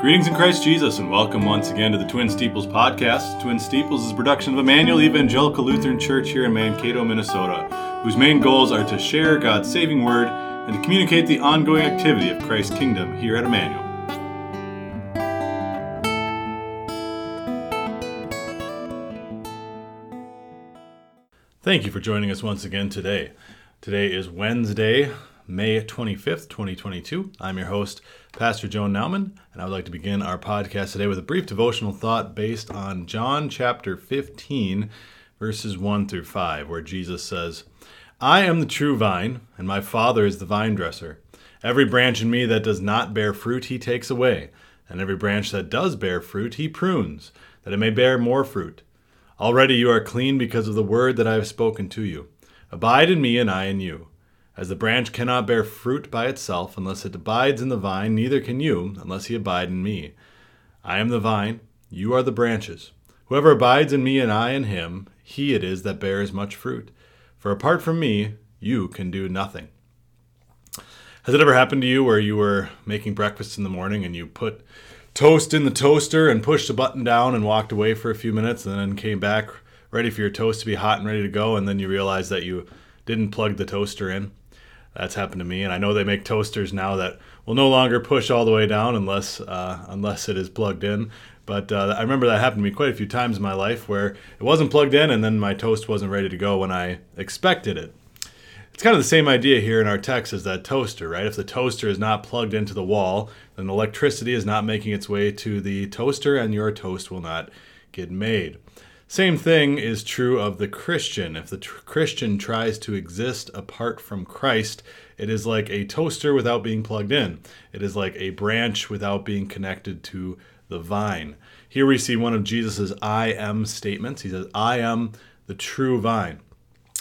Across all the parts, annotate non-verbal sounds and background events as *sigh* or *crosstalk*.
Greetings in Christ Jesus, and welcome once again to the Twin Steeples podcast. Twin Steeples is a production of Emmanuel Evangelical Lutheran Church here in Mankato, Minnesota, whose main goals are to share God's saving word and to communicate the ongoing activity of Christ's kingdom here at Emmanuel. Thank you for joining us once again today. Today is Wednesday, May 25th, 2022. I'm your host, Pastor John Nauman, and I would like to begin our podcast today with a brief devotional thought based on John chapter 15, verses 1 through 5, where Jesus says, I am the true vine, and my Father is the vine dresser. Every branch in me that does not bear fruit, he takes away, and every branch that does bear fruit, he prunes, that it may bear more fruit. Already you are clean because of the word that I have spoken to you. Abide in me, and I in you. As the branch cannot bear fruit by itself unless it abides in the vine, neither can you unless he abide in me. I am the vine, you are the branches. Whoever abides in me and I in him, he it is that bears much fruit. For apart from me, you can do nothing. Has it ever happened to you where you were making breakfast in the morning and you put toast in the toaster and pushed a button down and walked away for a few minutes and then came back ready for your toast to be hot and ready to go and then you realized that you didn't plug the toaster in? That's happened to me, and I know they make toasters now that will no longer push all the way down unless uh, unless it is plugged in. But uh, I remember that happened to me quite a few times in my life where it wasn't plugged in, and then my toast wasn't ready to go when I expected it. It's kind of the same idea here in our text as that toaster, right? If the toaster is not plugged into the wall, then electricity is not making its way to the toaster, and your toast will not get made. Same thing is true of the Christian. If the tr- Christian tries to exist apart from Christ, it is like a toaster without being plugged in. It is like a branch without being connected to the vine. Here we see one of Jesus' I am statements. He says, I am the true vine.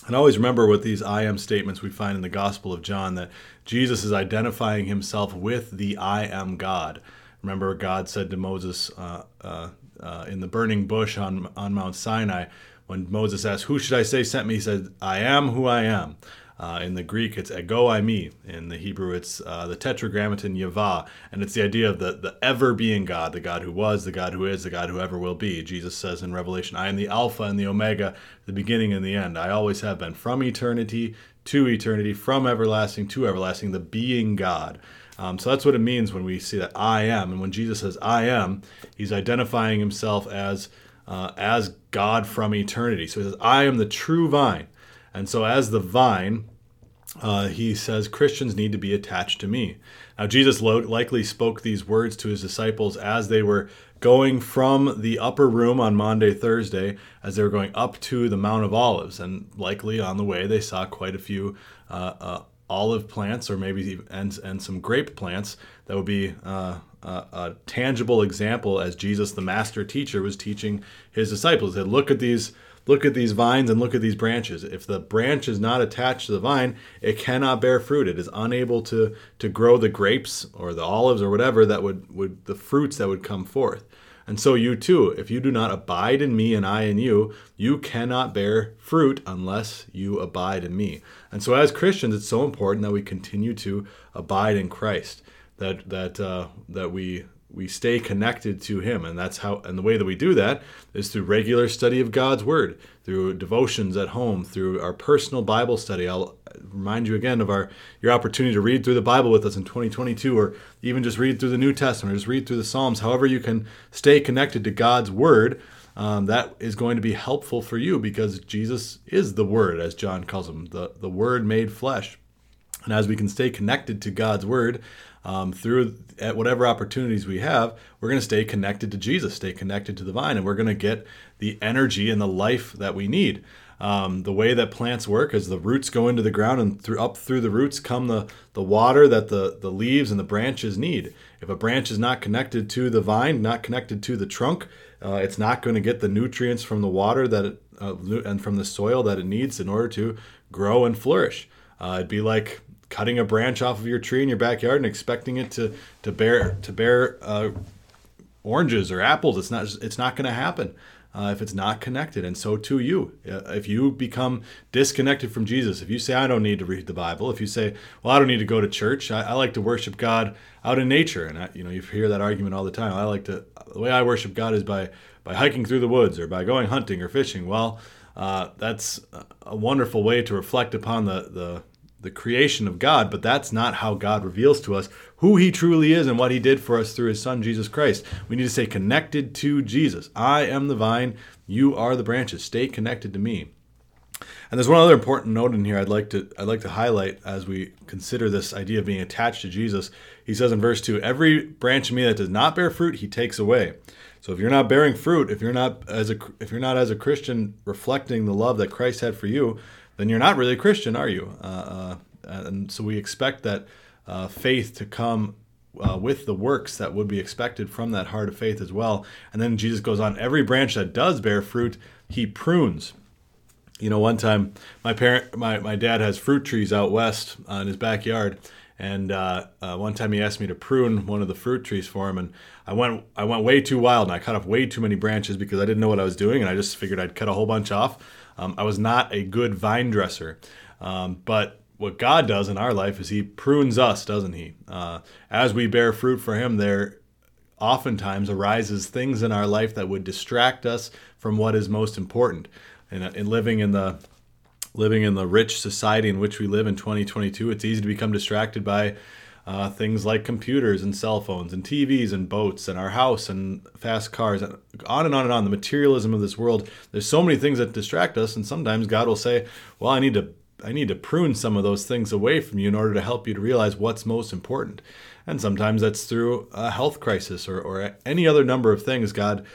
And always remember with these I am statements we find in the Gospel of John that Jesus is identifying himself with the I am God. Remember, God said to Moses, uh, uh, uh, in the burning bush on, on Mount Sinai, when Moses asked, Who should I say sent me? He said, I am who I am. Uh, in the Greek, it's ego eimi. In the Hebrew, it's uh, the tetragrammaton Yahweh. And it's the idea of the, the ever being God, the God who was, the God who is, the God who ever will be. Jesus says in Revelation, I am the Alpha and the Omega, the beginning and the end. I always have been from eternity to eternity, from everlasting to everlasting, the being God. Um, so that's what it means when we see that I am. And when Jesus says I am, he's identifying himself as uh, as God from eternity. So he says, I am the true vine. And so as the vine, uh, he says Christians need to be attached to me. Now, Jesus lo- likely spoke these words to his disciples as they were going from the upper room on Maundy, Thursday, as they were going up to the Mount of Olives. And likely on the way, they saw quite a few uh, uh olive plants or maybe and, and some grape plants that would be uh, a, a, tangible example as jesus the master teacher was teaching his disciples. That look at these look at these vines and look at these branches. If the branch is not attached to the vine it cannot bear fruit. It is unable to to grow the grapes or the olives or whatever that would would the fruits that would come forth and so you too, if you do not abide in me and I in you, you cannot bear fruit unless you abide in me. And so as Christians, it's so important that we continue to abide in Christ, that that uh, that we we stay connected to him. And that's how and the way that we do that is through regular study of god's word through devotions at home through our personal bible study. I'll remind you again of our your opportunity to read through the bible with us in 2022 or even just read through the new testament or just read through the psalms. However you can stay connected to god's word um, that is going to be helpful for you because jesus is the word as john calls him the, the word made flesh. And as we can stay connected to god's word um, through at whatever opportunities we have, we're going to stay connected to Jesus, stay connected to the vine, and we're going to get the energy and the life that we need. Um, the way that plants work is the roots go into the ground, and through, up through the roots come the, the water that the, the leaves and the branches need. If a branch is not connected to the vine, not connected to the trunk, uh, it's not going to get the nutrients from the water that it, uh, and from the soil that it needs in order to grow and flourish. Uh, it'd be like cutting a branch off of your tree in your backyard and expecting it to to bear to bear uh, oranges or apples. It's not it's not going to happen. uh, if it's not connected. And so too you. Uh, if you become disconnected from Jesus, if you say, I don't need to read the Bible, if you say, well, I don't need to go to church, I, I like to worship God out in nature. And, I, you know, you hear that argument all the time. I like to, the way I worship God is by, by hiking through the woods or by going hunting or fishing. Well, uh, that's a wonderful way to reflect upon the, the the creation of God, but that's not how God reveals to us who he truly is and what he did for us through his son Jesus Christ. We need to stay connected to Jesus. I am the vine, you are the branches. Stay connected to me. And there's one other important note in here I'd like to I'd like to highlight as we consider this idea of being attached to Jesus. He says in verse 2, every branch in me that does not bear fruit, he takes away. So if you're not bearing fruit, if you're not as a if you're not as a Christian reflecting the love that Christ had for you, then you're not really a Christian, are you? Uh, uh, and so we expect that uh, faith to come uh, with the works that would be expected from that heart of faith as well. And then Jesus goes on, every branch that does bear fruit, he prunes. You know, one time my parent, my, my dad has fruit trees out west uh, in his backyard. And uh, uh, one time he asked me to prune one of the fruit trees for him, and I went I went way too wild, and I cut off way too many branches because I didn't know what I was doing, and I just figured I'd cut a whole bunch off. Um, I was not a good vine dresser, um, but what God does in our life is He prunes us, doesn't He? Uh, as we bear fruit for Him, there oftentimes arises things in our life that would distract us from what is most important. And in living in the living in the rich society in which we live in 2022, it's easy to become distracted by uh, things like computers and cell phones and TVs and boats and our house and fast cars and on and on and on. The materialism of this world. There's so many things that distract us, and sometimes God will say, "Well, I need to I need to prune some of those things away from you in order to help you to realize what's most important. And sometimes that's through a health crisis or, or any other number of things. God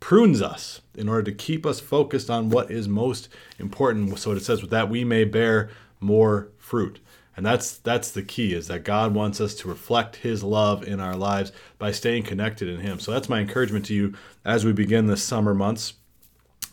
prunes us in order to keep us focused on what is most important. So it says with that we may bear more fruit. And that's that's the key is that God wants us to reflect his love in our lives by staying connected in him. So that's my encouragement to you as we begin the summer months.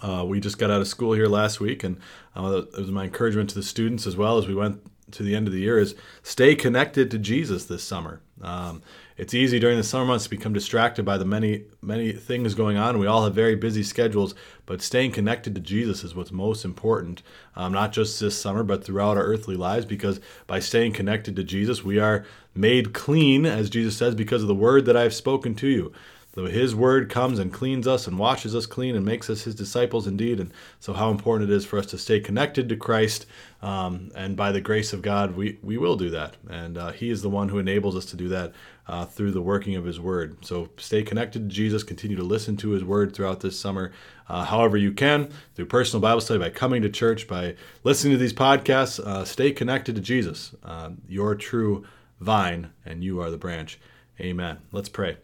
Uh, we just got out of school here last week, and uh, it was my encouragement to the students as well as we went to the end of the year is stay connected to Jesus this summer. Um, it's easy during the summer months to become distracted by the many many things going on. We all have very busy schedules, but staying connected to Jesus is what's most important. Um, not just this summer, but throughout our earthly lives. Because by staying connected to Jesus, we are made clean, as Jesus says, because of the word that I have spoken to you. Though his word comes and cleans us and washes us clean and makes us his disciples indeed. And so, how important it is for us to stay connected to Christ. Um, and by the grace of God, we, we will do that. And uh, he is the one who enables us to do that uh, through the working of his word. So, stay connected to Jesus. Continue to listen to his word throughout this summer, uh, however you can, through personal Bible study, by coming to church, by listening to these podcasts. Uh, stay connected to Jesus, uh, your true vine, and you are the branch. Amen. Let's pray.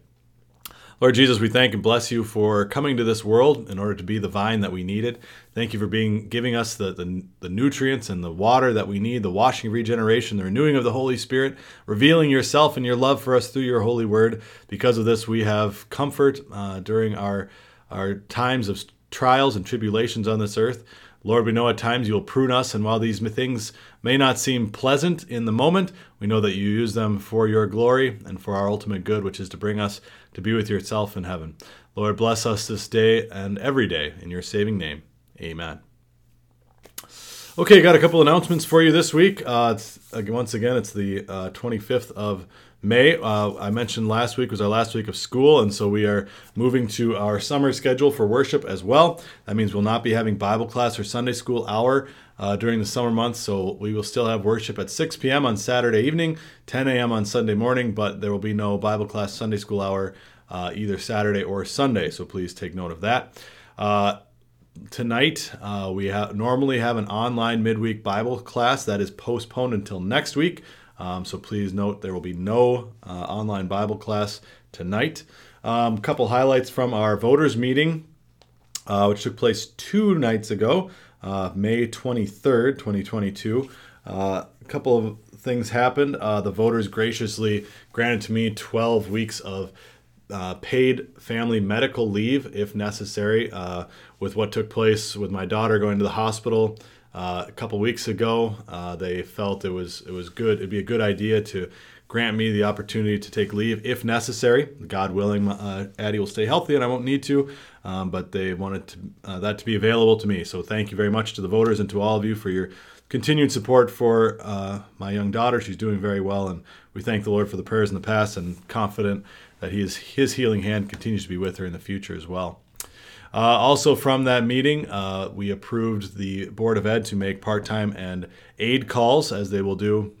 Lord Jesus, we thank and bless you for coming to this world in order to be the vine that we needed. Thank you for being giving us the, the, the, nutrients and the water that we need, the washing, regeneration, the renewing of the Holy Spirit, revealing yourself and your love for us through your holy word. Because of this, we have comfort uh, during our, our times of trials and tribulations on this earth. Lord, we know at times you will prune us, and while these things may not seem pleasant in the moment, we know that you use them for your glory and for our ultimate good, which is to bring us to be with yourself in heaven. Lord, bless us this day and every day in your saving name. Amen. Okay, got a couple announcements for you this week. Uh, once again, it's the uh, 25th of May. Uh, I mentioned last week was our last week of school, and so we are moving to our summer schedule for worship as well. That means we'll not be having Bible class or Sunday school hour uh, during the summer months, so we will still have worship at 6 p.m. on Saturday evening, 10 a.m. on Sunday morning, but there will be no Bible class Sunday school hour uh, either Saturday or Sunday, so please take note of that. Uh, tonight uh, we ha- normally have an online midweek Bible class that is postponed until next week. Um, so please note there will be no uh, online Bible class tonight. A um, couple highlights from our voters meeting, uh, which took place two nights ago, uh, May 23rd, 2022. Uh, a couple of things happened. Uh, the voters graciously granted to me 12 weeks of uh, paid family medical leave if necessary, with what took place with my daughter going to the hospital uh, a couple weeks ago. Uh, they felt it was it was good. It'd be a good idea to grant me the opportunity to take leave if necessary. God willing, uh, Addie will stay healthy and I won't need to. Um, but they wanted to, uh, that to be available to me. So thank you very much to the voters and to all of you for your continued support for uh, my young daughter. She's doing very well, and we thank the Lord for the prayers in the past and confident that he is, His healing hand continues to be with her in the future as well. Uh, also, from that meeting, uh, we approved the Board of Ed to make part time and aid calls as they will do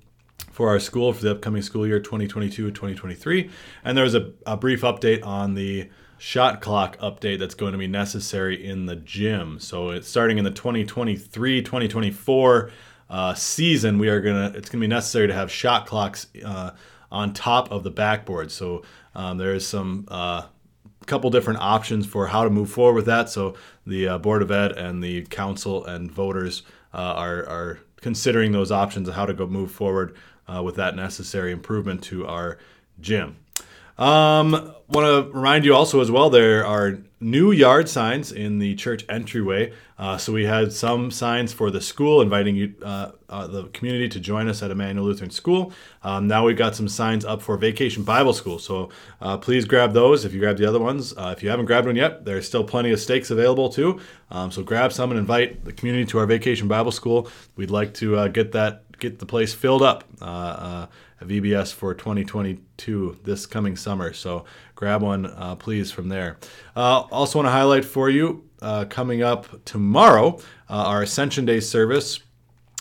for our school for the upcoming school year 2022 2023. And there was a, a brief update on the shot clock update that's going to be necessary in the gym. So it's starting in the 2023 2024 uh, season, we are gonna it's gonna be necessary to have shot clocks uh, on top of the backboard. So um, there is some uh, couple different options for how to move forward with that. So the uh, board of ed and the council and voters uh, are are considering those options of how to go move forward uh, with that necessary improvement to our gym. Um, Want to remind you also as well there are new yard signs in the church entryway. Uh, so we had some signs for the school inviting you, uh, uh, the community to join us at Emmanuel Lutheran School. Um, now we've got some signs up for Vacation Bible School. So uh, please grab those if you grab the other ones. Uh, if you haven't grabbed one yet, there's still plenty of stakes available too. Um, so grab some and invite the community to our Vacation Bible School. We'd like to uh, get that get the place filled up a VBS for 2022 this coming summer. So grab one, uh, please, from there. Uh, also, want to highlight for you uh, coming up tomorrow uh, our Ascension Day service.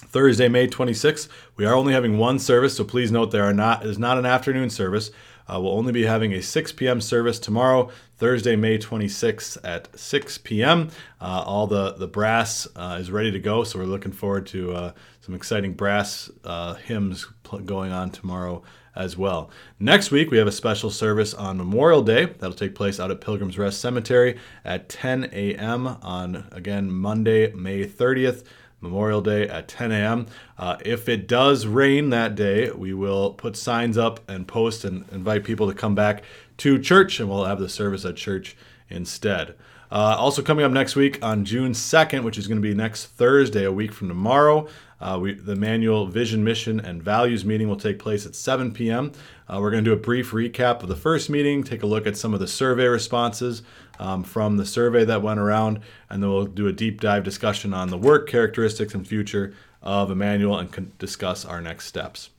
Thursday, May 26th. We are only having one service, so please note there are not is not an afternoon service. Uh, we'll only be having a 6 p.m. service tomorrow, Thursday, May 26th at 6 p.m. Uh, all the the brass uh, is ready to go, so we're looking forward to uh, some exciting brass uh, hymns pl- going on tomorrow as well. Next week, we have a special service on Memorial Day that'll take place out at Pilgrim's Rest Cemetery at 10 a.m. on, again, Monday, May 30th. Memorial Day at 10 a.m. Uh, if it does rain that day, we will put signs up and post and invite people to come back to church, and we'll have the service at church instead. Uh, also, coming up next week on June 2nd, which is going to be next Thursday, a week from tomorrow, uh, we, Emmanuel Vision, Mission, and Values meeting will take place at 7 p.m. Uh, we're going to do a brief recap of the first meeting, take a look at some of the survey responses um, from the survey that went around, and then we'll do a deep dive discussion on the work characteristics and future of Emmanuel and con- discuss our next steps.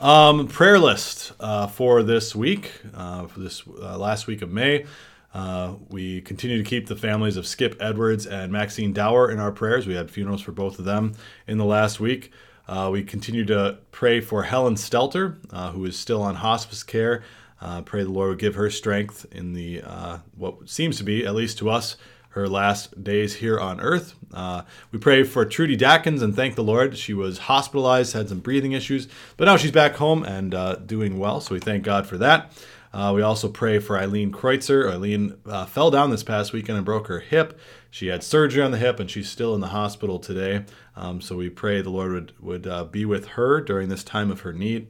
Um, prayer list uh, for this week, uh, for this uh, last week of May. Uh, we continue to keep the families of Skip Edwards and Maxine Dower in our prayers. We had funerals for both of them in the last week. Uh, we continue to pray for Helen Stelter, uh, who is still on hospice care. Uh, pray the Lord would give her strength in the uh, what seems to be, at least to us, her last days here on earth. Uh, we pray for Trudy Dackins and thank the Lord. She was hospitalized, had some breathing issues, but now she's back home and doing well. So we thank God for that. Uh, we also pray for Eileen Kreutzer. Eileen uh, fell down this past weekend and broke her hip. She had surgery on the hip and she's still in the hospital today. Um, so we pray the Lord would, would uh, be with her during this time of her need.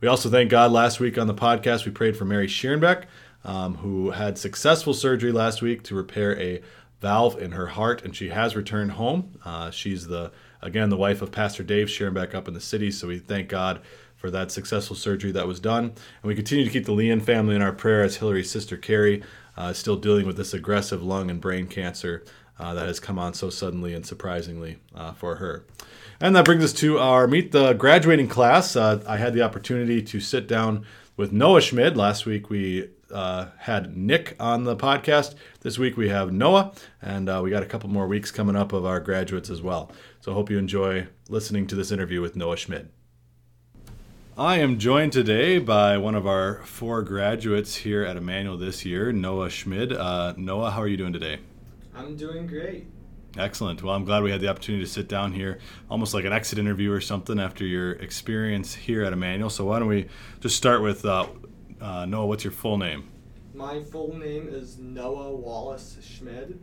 We also thank God last week on the podcast, we prayed for Mary Schierenbeck, um, who had successful surgery last week to repair a valve in her heart, and she has returned home. Uh, she's the again the wife of Pastor Dave Schierenbeck up in the city, so we thank God for that successful surgery that was done. And we continue to keep the Leon family in our prayer as Hillary's sister Carrie uh, is still dealing with this aggressive lung and brain cancer uh, that has come on so suddenly and surprisingly uh, for her. And that brings us to our Meet the Graduating class. Uh, I had the opportunity to sit down with Noah Schmid. Last week we uh, had Nick on the podcast. This week we have Noah, and uh, we got a couple more weeks coming up of our graduates as well. So I hope you enjoy listening to this interview with Noah Schmid. I am joined today by one of our four graduates here at Emmanuel this year, Noah Schmid. Uh, Noah, how are you doing today? I'm doing great. Excellent. Well, I'm glad we had the opportunity to sit down here, almost like an exit interview or something, after your experience here at Emmanuel. So, why don't we just start with uh, uh, Noah? What's your full name? My full name is Noah Wallace Schmid.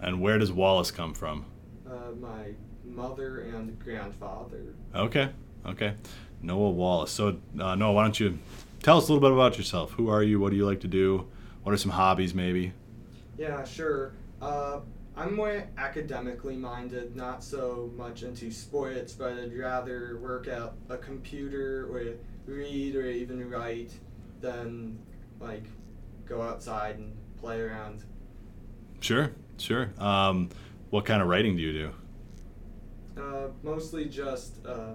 And where does Wallace come from? Uh, my mother and grandfather. Okay. Okay. Noah Wallace. So, uh, Noah, why don't you tell us a little bit about yourself? Who are you? What do you like to do? What are some hobbies, maybe? Yeah, sure. I'm more academically minded, not so much into sports, but I'd rather work at a computer or read or even write than like go outside and play around. Sure, sure. Um, what kind of writing do you do? Uh, mostly just uh,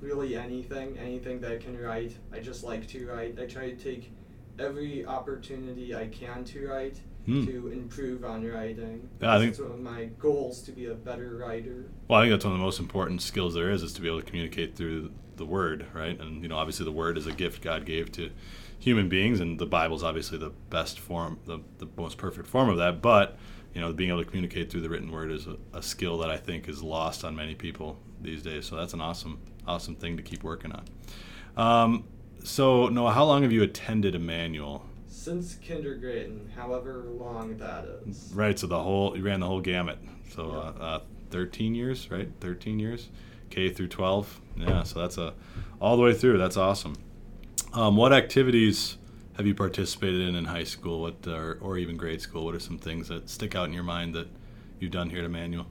really anything, anything that I can write. I just like to write. I try to take every opportunity I can to write Hmm. to improve on writing. Yeah, I think- it's one of my goals to be a better writer. Well, I think that's one of the most important skills there is, is to be able to communicate through the word, right? And you know, obviously, the word is a gift God gave to human beings, and the Bible is obviously the best form, the, the most perfect form of that. But you know, being able to communicate through the written word is a, a skill that I think is lost on many people these days. So that's an awesome, awesome thing to keep working on. Um, so Noah, how long have you attended Emmanuel? Since kindergarten, however long that is. Right. So the whole you ran the whole gamut. So uh, uh, 13 years, right? 13 years, K through 12. Yeah. So that's a all the way through. That's awesome. Um, what activities have you participated in in high school? What or, or even grade school? What are some things that stick out in your mind that you've done here at Emmanuel?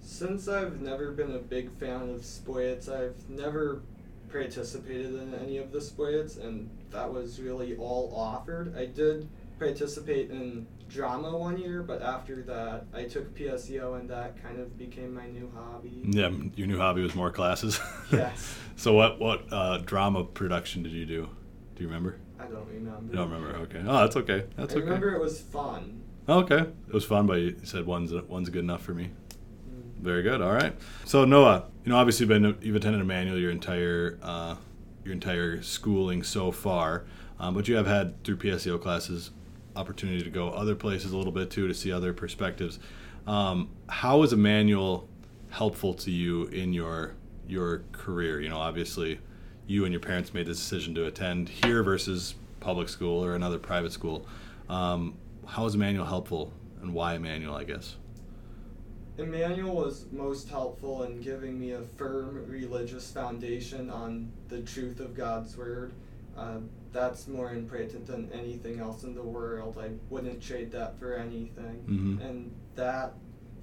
Since I've never been a big fan of sports, I've never participated in any of the sports, and that was really all offered. I did participate in drama one year, but after that, I took PSEO, and that kind of became my new hobby. Yeah, your new hobby was more classes. *laughs* Yes. so what what uh, drama production did you do? Do you remember? I don't remember. You don't remember? Okay. Oh, that's okay. That's I okay. remember it was fun. Okay, it was fun, but you said one's one's good enough for me. Very good. All right. So Noah, you know, obviously, you've been you've attended Emmanuel your entire uh, your entire schooling so far, um, but you have had through PSEO classes opportunity to go other places a little bit too to see other perspectives. Um, how is Emmanuel helpful to you in your your career? You know, obviously, you and your parents made the decision to attend here versus public school or another private school. Um, how is Emmanuel helpful, and why Emmanuel? I guess. Emmanuel was most helpful in giving me a firm religious foundation on the truth of God's Word. Uh, that's more important than anything else in the world. I wouldn't trade that for anything. Mhm. And that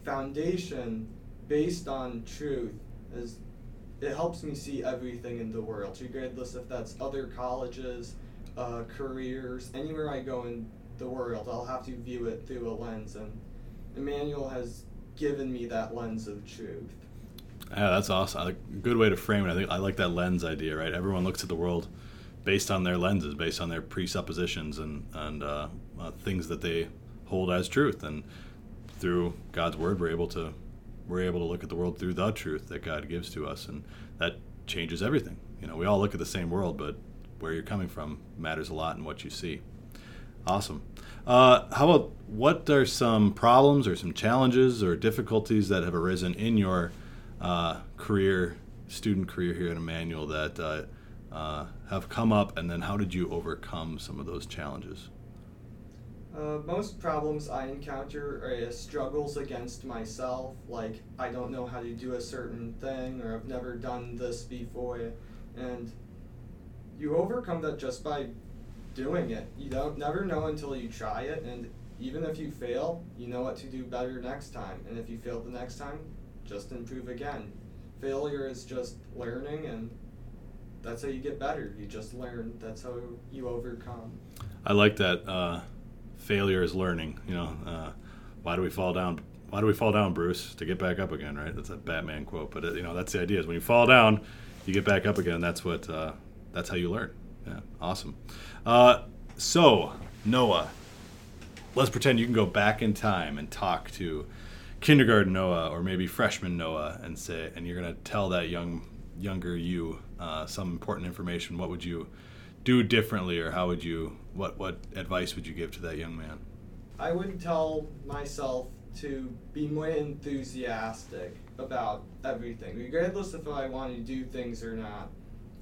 foundation, based on truth, is it helps me see everything in the world, regardless if that's other colleges, uh, careers, anywhere I go in the world. I'll have to view it through a lens, and Emmanuel has given me that lens of truth. Yeah, that's awesome. A good way to frame it. I think I like that lens idea. Right, everyone looks at the world based on their lenses, based on their presuppositions and and uh, uh, things that they hold as truth. And through God's word, we're able to we're able to look at the world through the truth that God gives to us, and that changes everything. You know, we all look at the same world, but where you're coming from matters a lot in what you see. Awesome. Uh, how about what are some problems or some challenges or difficulties that have arisen in your uh, career, student career here at Emmanuel that uh, uh, have come up, and then how did you overcome some of those challenges? Uh, most problems I encounter are uh, struggles against myself, like I don't know how to do a certain thing or I've never done this before, and you overcome that just by doing it. You don't never know until you try it, and even if you fail, you know what to do better next time. And if you fail the next time, just improve again. Failure is just learning, and that's how you get better. You just learn. That's how you overcome. I like that. Uh, failure is learning. You know, uh, why do we fall down? Why do we fall down, Bruce? To get back up again, right? That's a Batman quote, but uh, you know that's the idea. Is when you fall down, you get back up again. That's what. Uh, that's how you learn. Yeah, awesome. Uh, so Noah, let's pretend you can go back in time and talk to kindergarten Noah or maybe freshman Noah and say, and you're gonna tell that young younger you uh, some important information. What would you do differently, or how would you? What what advice would you give to that young man? I would tell myself to be more enthusiastic about everything, regardless if I want to do things or not.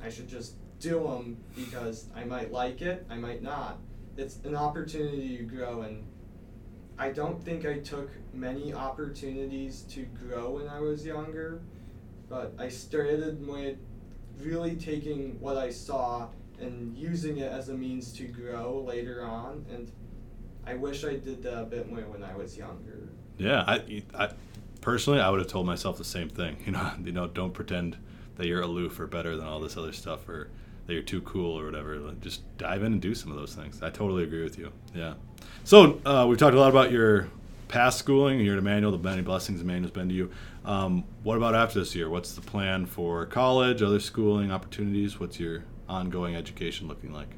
I should just do them because I might like it, I might not. It's an opportunity to grow, and I don't think I took many opportunities to grow when I was younger, but I started with really taking what I saw and using it as a means to grow later on, and I wish I did that a bit more when I was younger. Yeah, I, I personally, I would have told myself the same thing. *laughs* You know, you know, don't pretend that you're aloof or better than all this other stuff, or that you're too cool or whatever. Just dive in and do some of those things. I totally agree with you. Yeah. So uh, we've talked a lot about your past schooling. You're at Emmanuel. The many blessings Emmanuel's been to you. Um, what about after this year? What's the plan for college, other schooling opportunities? What's your ongoing education looking like?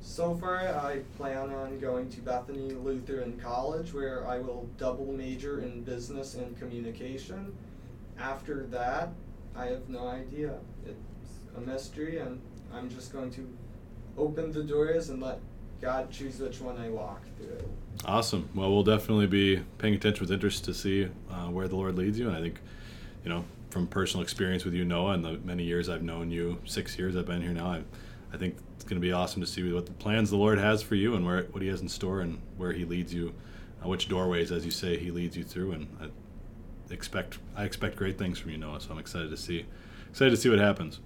So far, I plan on going to Bethany Lutheran College, where I will double major in business and communication. After that, I have no idea. It's a mystery, and I'm just going to open the doors and let God choose which one I walk through. Awesome. Well, we'll definitely be paying attention with interest to see uh, where the Lord leads you. And I think, you know, from personal experience with you, Noah, and the many years I've known you, six years I've been here now, I, I think it's going to be awesome to see what the plans the Lord has for you and where what He has in store and where He leads you, uh, which doorways, as you say, He leads you through. And I expect I expect great things from you, Noah. So I'm excited to see excited to see what happens.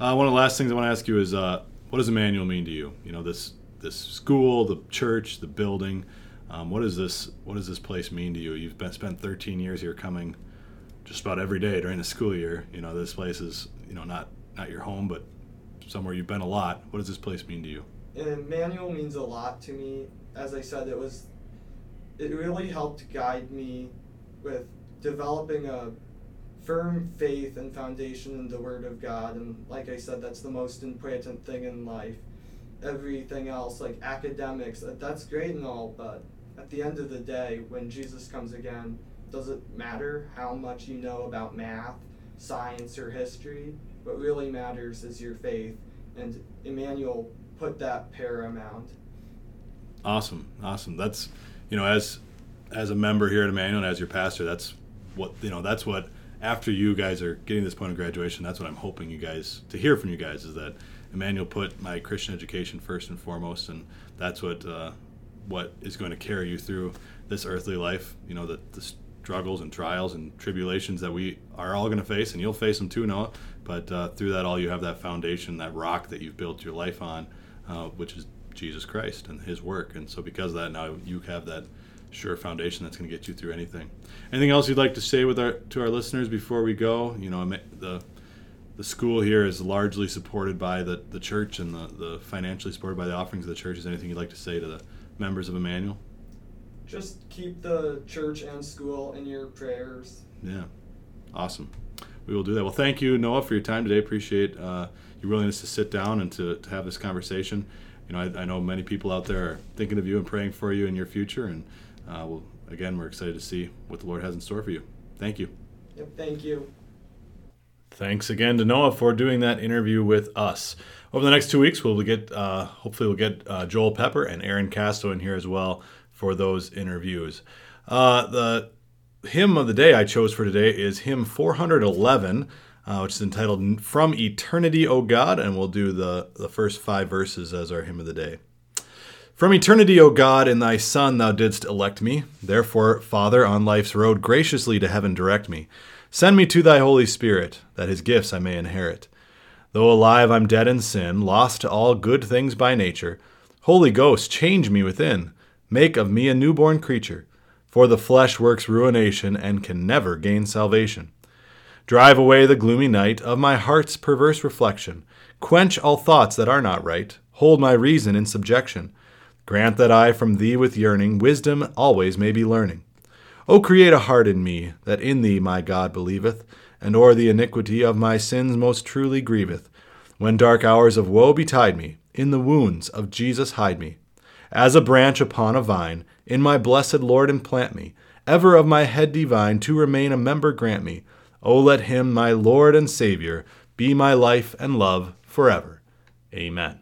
Uh, one of the last things I want to ask you is, uh, what does Emmanuel mean to you? You know, this this school, the church, the building. Um, what does this What does this place mean to you? You've been spent 13 years here, coming just about every day during the school year. You know, this place is you know not not your home, but somewhere you've been a lot. What does this place mean to you? Emmanuel means a lot to me. As I said, it was it really helped guide me with developing a firm faith and foundation in the Word of God. And like I said, that's the most important thing in life. Everything else, like academics, uh, that's great and all, but at the end of the day, when Jesus comes again, does it matter how much you know about math, science, or history? What really matters is your faith. And Emmanuel put that paramount. Awesome, awesome. That's you know, as as a member here at Emmanuel and as your pastor, that's what you know. That's what after you guys are getting this point of graduation, that's what I'm hoping you guys to hear from you guys is that Emmanuel put my Christian education first and foremost, and that's what uh, what is going to carry you through this earthly life. You know, the, the struggles and trials and tribulations that we are all going to face, and you'll face them too, Noah. But uh, through that all, you have that foundation, that rock that you've built your life on, uh, which is Jesus Christ and His work. And so, because of that, now you have that sure foundation that's going to get you through anything. Anything else you'd like to say with our to our listeners before we go? You know, the the school here is largely supported by the, the church and the, the financially supported by the offerings of the church. Is anything you'd like to say to the members of Emmanuel? Just keep the church and school in your prayers. Yeah, awesome. We will do that. Well, thank you, Noah, for your time today. Appreciate uh, your willingness to sit down and to, to have this conversation. You know, I, I know many people out there are thinking of you and praying for you in your future, and uh, well, again, we're excited to see what the Lord has in store for you. Thank you. Yep, thank you. Thanks again to Noah for doing that interview with us. Over the next two weeks, we'll get uh, hopefully we'll get uh, Joel Pepper and Aaron Casto in here as well for those interviews. Uh, the hymn of the day I chose for today is hymn 411, uh, which is entitled "From Eternity, O God," and we'll do the the first five verses as our hymn of the day. From eternity, O God, in thy Son thou didst elect me. Therefore, Father, on life's road graciously to heaven direct me. Send me to thy Holy Spirit, that his gifts I may inherit. Though alive I'm dead in sin, lost to all good things by nature, Holy Ghost, change me within, make of me a newborn creature. For the flesh works ruination and can never gain salvation. Drive away the gloomy night of my heart's perverse reflection. Quench all thoughts that are not right. Hold my reason in subjection. Grant that I from thee with yearning wisdom always may be learning. O create a heart in me, that in thee my God believeth, and o'er the iniquity of my sins most truly grieveth. When dark hours of woe betide me, in the wounds of Jesus hide me. As a branch upon a vine, in my blessed Lord implant me, ever of my head divine to remain a member grant me. O let him, my Lord and Saviour, be my life and love forever. Amen.